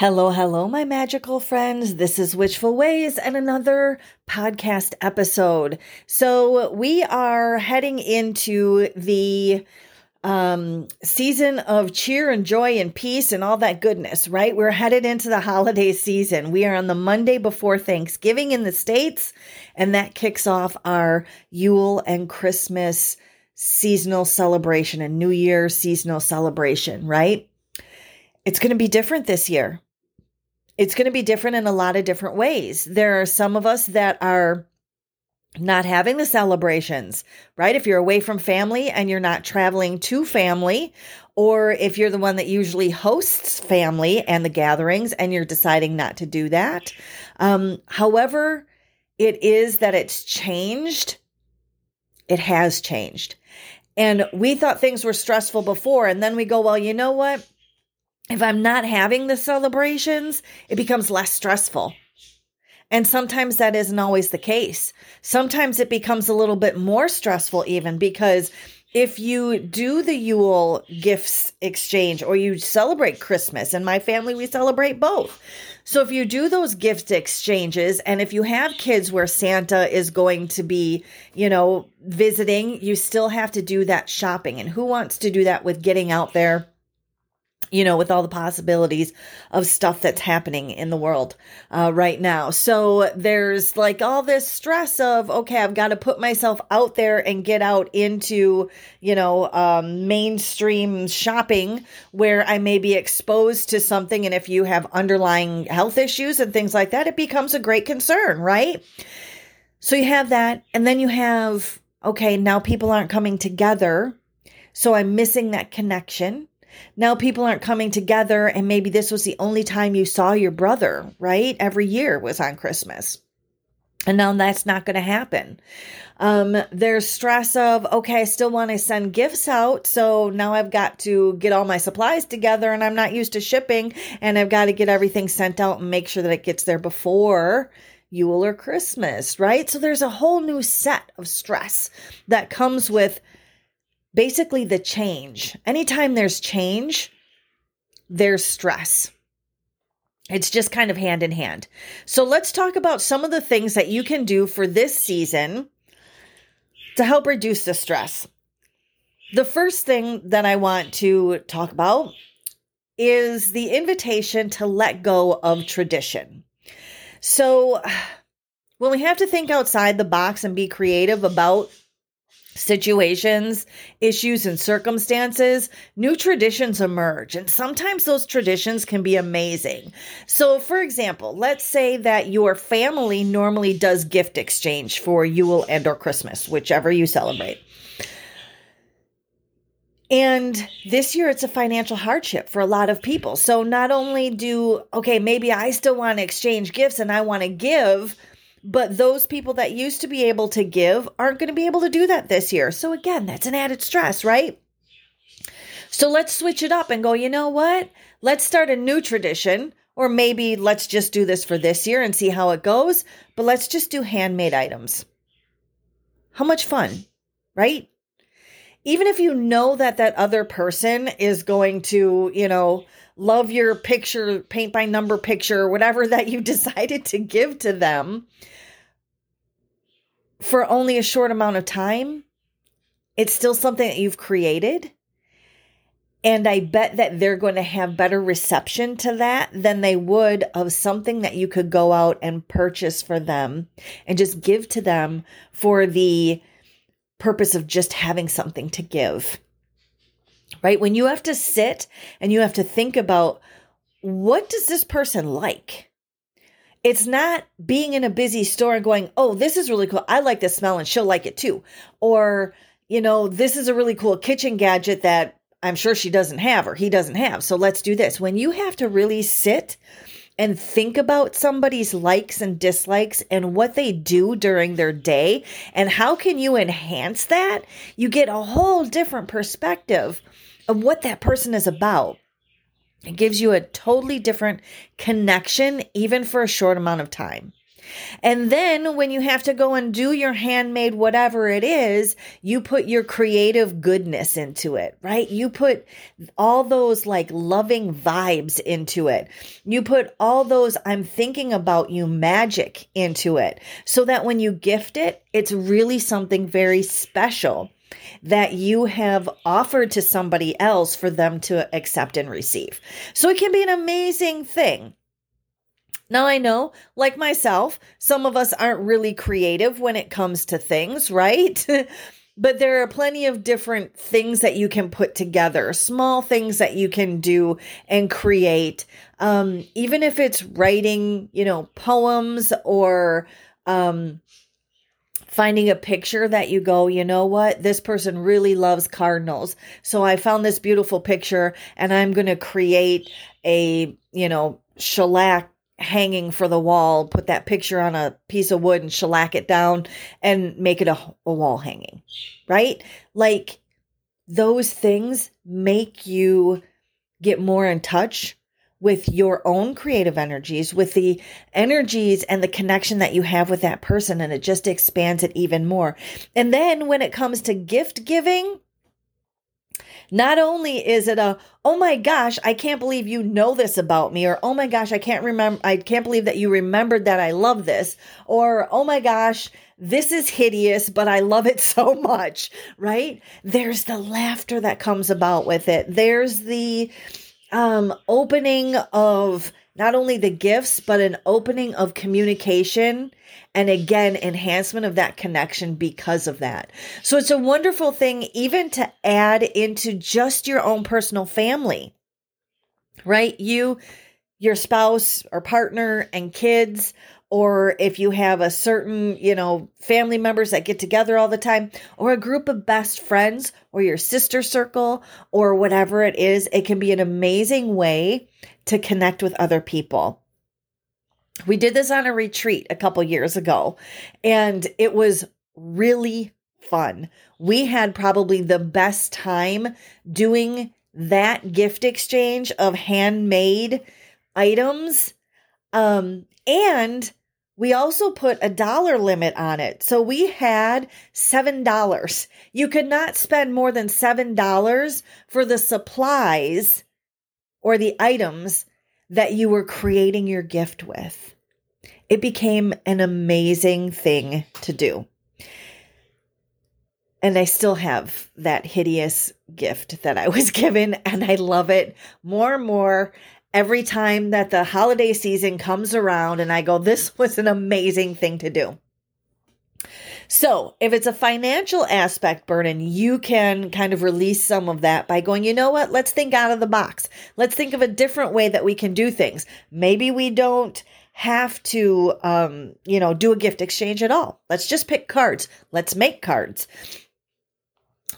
Hello, hello, my magical friends. This is Witchful Ways and another podcast episode. So, we are heading into the um, season of cheer and joy and peace and all that goodness, right? We're headed into the holiday season. We are on the Monday before Thanksgiving in the States, and that kicks off our Yule and Christmas seasonal celebration and New Year seasonal celebration, right? It's going to be different this year. It's going to be different in a lot of different ways. There are some of us that are not having the celebrations, right? If you're away from family and you're not traveling to family, or if you're the one that usually hosts family and the gatherings and you're deciding not to do that. Um, however, it is that it's changed, it has changed. And we thought things were stressful before. And then we go, well, you know what? If I'm not having the celebrations, it becomes less stressful. And sometimes that isn't always the case. Sometimes it becomes a little bit more stressful, even because if you do the Yule gifts exchange or you celebrate Christmas, in my family, we celebrate both. So if you do those gift exchanges, and if you have kids where Santa is going to be, you know, visiting, you still have to do that shopping. And who wants to do that with getting out there? You know, with all the possibilities of stuff that's happening in the world uh, right now. So there's like all this stress of, okay, I've got to put myself out there and get out into, you know, um, mainstream shopping where I may be exposed to something. And if you have underlying health issues and things like that, it becomes a great concern, right? So you have that. And then you have, okay, now people aren't coming together. So I'm missing that connection now people aren't coming together, and maybe this was the only time you saw your brother, right? Every year was on Christmas. And now that's not going to happen. Um, there's stress of, okay, I still want to send gifts out. So now I've got to get all my supplies together and I'm not used to shipping and I've got to get everything sent out and make sure that it gets there before Yule or Christmas, right? So there's a whole new set of stress that comes with basically the change. Anytime there's change, there's stress. It's just kind of hand in hand. So let's talk about some of the things that you can do for this season to help reduce the stress. The first thing that I want to talk about is the invitation to let go of tradition. So, when we have to think outside the box and be creative about situations, issues, and circumstances, new traditions emerge. And sometimes those traditions can be amazing. So, for example, let's say that your family normally does gift exchange for Yule and or Christmas, whichever you celebrate. And this year it's a financial hardship for a lot of people. So not only do, okay, maybe I still want to exchange gifts and I want to give, but those people that used to be able to give aren't going to be able to do that this year. So, again, that's an added stress, right? So, let's switch it up and go, you know what? Let's start a new tradition. Or maybe let's just do this for this year and see how it goes. But let's just do handmade items. How much fun, right? Even if you know that that other person is going to, you know, love your picture, paint by number picture, whatever that you decided to give to them for only a short amount of time, it's still something that you've created. And I bet that they're going to have better reception to that than they would of something that you could go out and purchase for them and just give to them for the purpose of just having something to give right? When you have to sit and you have to think about what does this person like? It's not being in a busy store and going, oh, this is really cool. I like this smell and she'll like it too. Or, you know, this is a really cool kitchen gadget that I'm sure she doesn't have or he doesn't have. So let's do this. When you have to really sit and think about somebody's likes and dislikes and what they do during their day and how can you enhance that, you get a whole different perspective of what that person is about. It gives you a totally different connection, even for a short amount of time. And then when you have to go and do your handmade whatever it is, you put your creative goodness into it, right? You put all those like loving vibes into it. You put all those I'm thinking about you magic into it so that when you gift it, it's really something very special that you have offered to somebody else for them to accept and receive. So it can be an amazing thing. Now, I know, like myself, some of us aren't really creative when it comes to things, right? but there are plenty of different things that you can put together, small things that you can do and create. Um, even if it's writing, you know, poems or, um, finding a picture that you go, you know what? This person really loves cardinals. So I found this beautiful picture and I'm going to create a, you know, shellac hanging for the wall, put that picture on a piece of wood and shellac it down and make it a, a wall hanging, right? Like those things make you get more in touch with your own creative energies, with the energies and the connection that you have with that person, and it just expands it even more. And then when it comes to gift giving, not only is it a, oh my gosh, I can't believe you know this about me, or oh my gosh, I can't remember, I can't believe that you remembered that I love this, or oh my gosh, this is hideous, but I love it so much, right? There's the laughter that comes about with it. There's the um, opening of not only the gifts, but an opening of communication and again, enhancement of that connection because of that. So it's a wonderful thing, even to add into just your own personal family, right? You, your spouse or partner and kids, or if you have a certain, you know, family members that get together all the time, or a group of best friends, or your sister circle, or whatever it is, it can be an amazing way to connect with other people. We did this on a retreat a couple years ago, and it was really fun. We had probably the best time doing that gift exchange of handmade items. Um, and we also put a dollar limit on it. So we had $7. You could not spend more than $7 for the supplies or the items that you were creating your gift with. It became an amazing thing to do. And I still have that hideous gift that I was given, and I love it more and more every time that the holiday season comes around. And I go, this was an amazing thing to do. So, if it's a financial aspect burden, you can kind of release some of that by going, you know what? Let's think out of the box. Let's think of a different way that we can do things. Maybe we don't have to, um, you know, do a gift exchange at all. Let's just pick cards. Let's make cards.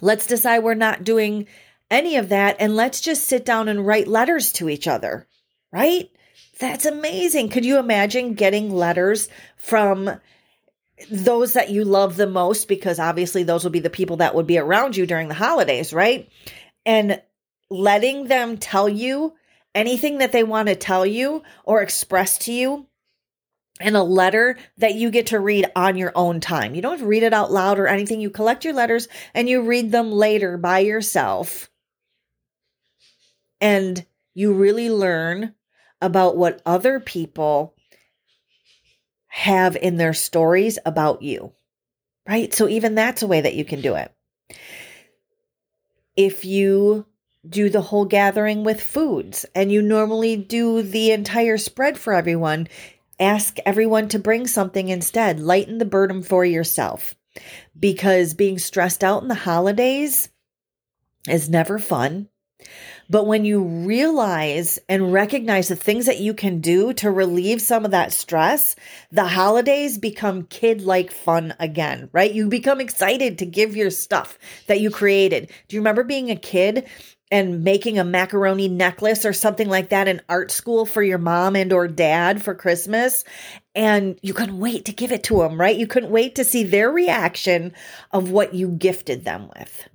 Let's decide we're not doing any of that and let's just sit down and write letters to each other, right? That's amazing. Could you imagine getting letters from those that you love the most because obviously those will be the people that would be around you during the holidays, right? And letting them tell you anything that they want to tell you or express to you in a letter that you get to read on your own time. You don't read it out loud or anything. You collect your letters and you read them later by yourself. And you really learn about what other people have in their stories about you, right? So, even that's a way that you can do it. If you do the whole gathering with foods and you normally do the entire spread for everyone, ask everyone to bring something instead. Lighten the burden for yourself because being stressed out in the holidays is never fun. But when you realize and recognize the things that you can do to relieve some of that stress, the holidays become kid like fun again, right? You become excited to give your stuff that you created. Do you remember being a kid and making a macaroni necklace or something like that in art school for your mom and or dad for Christmas and you couldn't wait to give it to them, right? You couldn't wait to see their reaction of what you gifted them with.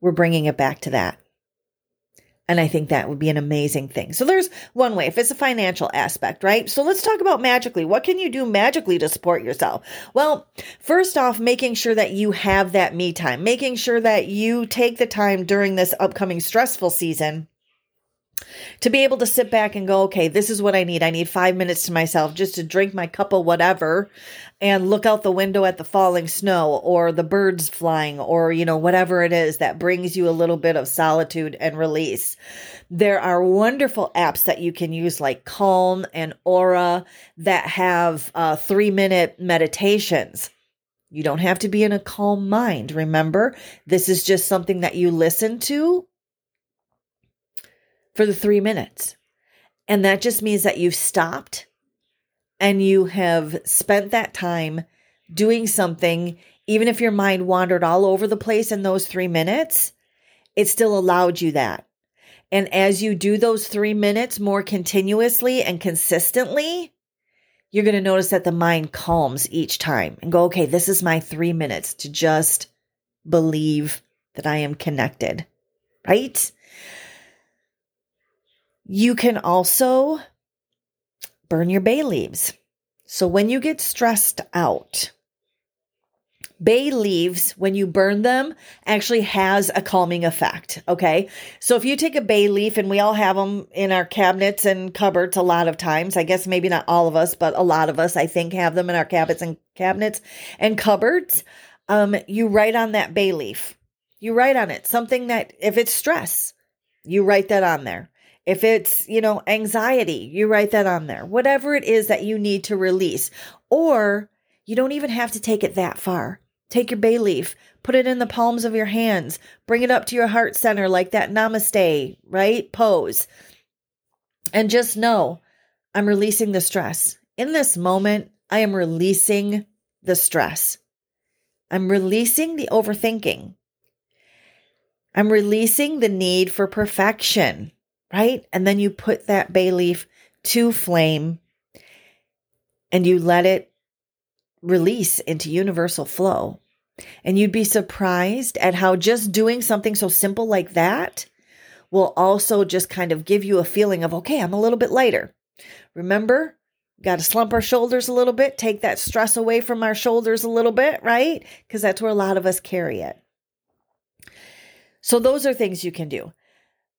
We're bringing it back to that. And I think that would be an amazing thing. So there's one way if it's a financial aspect, right? So let's talk about magically. What can you do magically to support yourself? Well, first off, making sure that you have that me time, making sure that you take the time during this upcoming stressful season to be able to sit back and go, okay, this is what I need. I need five minutes to myself just to drink my cup of whatever and look out the window at the falling snow or the birds flying or, you know, whatever it is that brings you a little bit of solitude and release. There are wonderful apps that you can use like Calm and Aura that have uh, three minute meditations. You don't have to be in a calm mind. Remember, this is just something that you listen to for the three minutes. And that just means that you've stopped and you have spent that time doing something, even if your mind wandered all over the place in those three minutes, it still allowed you that. And as you do those three minutes more continuously and consistently, you're going to notice that the mind calms each time and go, okay, this is my three minutes to just believe that I am connected, right? You can also burn your bay leaves. So when you get stressed out, bay leaves, when you burn them, actually has a calming effect. Okay. So if you take a bay leaf, and we all have them in our cabinets and cupboards a lot of times, I guess maybe not all of us, but a lot of us, I think, have them in our cabinets and cabinets and cupboards. Um, you write on that bay leaf. You write on it something that, if it's stress, you write that on there. If it's, you know, anxiety, you write that on there. Whatever it is that you need to release. Or you don't even have to take it that far. Take your bay leaf, put it in the palms of your hands, bring it up to your heart center like that namaste, right? Pose. And just know I'm releasing the stress. In this moment, I am releasing the stress. I'm releasing the overthinking. I'm releasing the need for perfection right? And then you put that bay leaf to flame and you let it release into universal flow. And you'd be surprised at how just doing something so simple like that will also just kind of give you a feeling of, okay, I'm a little bit lighter. Remember, got to slump our shoulders a little bit, take that stress away from our shoulders a little bit, right? Because that's where a lot of us carry it. So, those are things you can do.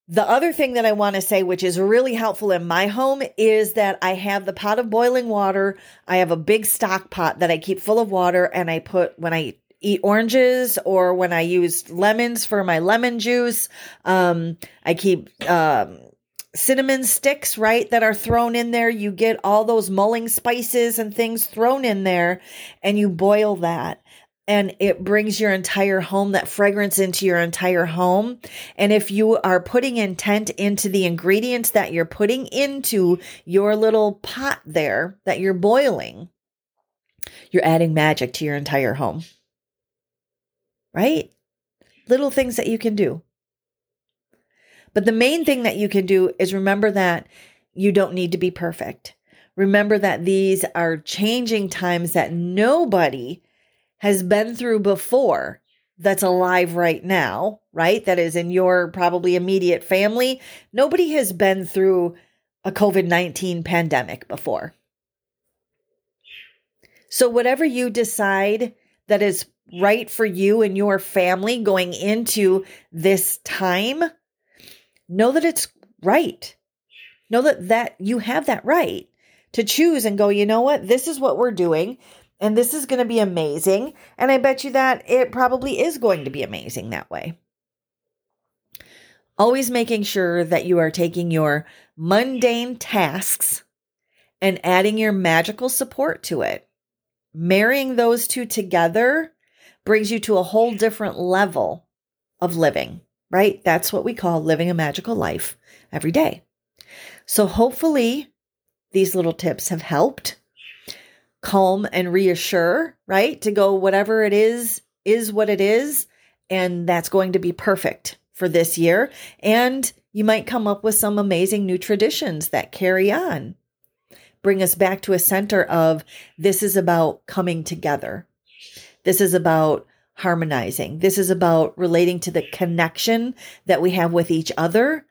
The other thing that I want to say, which is really helpful in my home, is that I have the pot of boiling water. I have a big stock pot that I keep full of water, and I put when I eat oranges or when I use lemons for my lemon juice. Um, I keep um, cinnamon sticks, right, that are thrown in there. You get all those mulling spices and things thrown in there, and you boil that and it brings your entire home, that fragrance into your entire home. And if you are putting intent into the ingredients that you're putting into your little pot there that you're boiling, you're adding magic to your entire home. Right? Little things that you can do. But the main thing that you can do is remember that you don't need to be perfect. Remember that these are changing times that nobody has been through before that's alive right now, right? That is in your probably immediate family. Nobody has been through a COVID 19 pandemic before. So, whatever you decide that is right for you and your family going into this time, know that it's right. Know that that you have that right to choose and go, you know what? This is what we're doing and this is going to be amazing. And I bet you that it probably is going to be amazing that way. Always making sure that you are taking your mundane tasks and adding your magical support to it. Marrying those two together brings you to a whole different level of living, right? That's what we call living a magical life every day. So hopefully these little tips have helped calm and reassure, right? To go, whatever it is, is what it is. And that's going to be perfect for this year. And you might come up with some amazing new traditions that carry on. Bring us back to a center of this is about coming together. This is about harmonizing. This is about relating to the connection that we have with each other,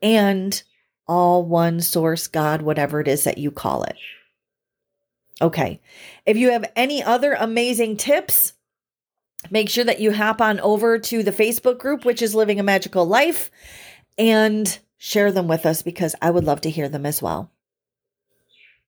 and all one source God, whatever it is that you call it. Okay. If you have any other amazing tips, make sure that you hop on over to the Facebook group, which is Living a Magical Life, and share them with us because I would love to hear them as well.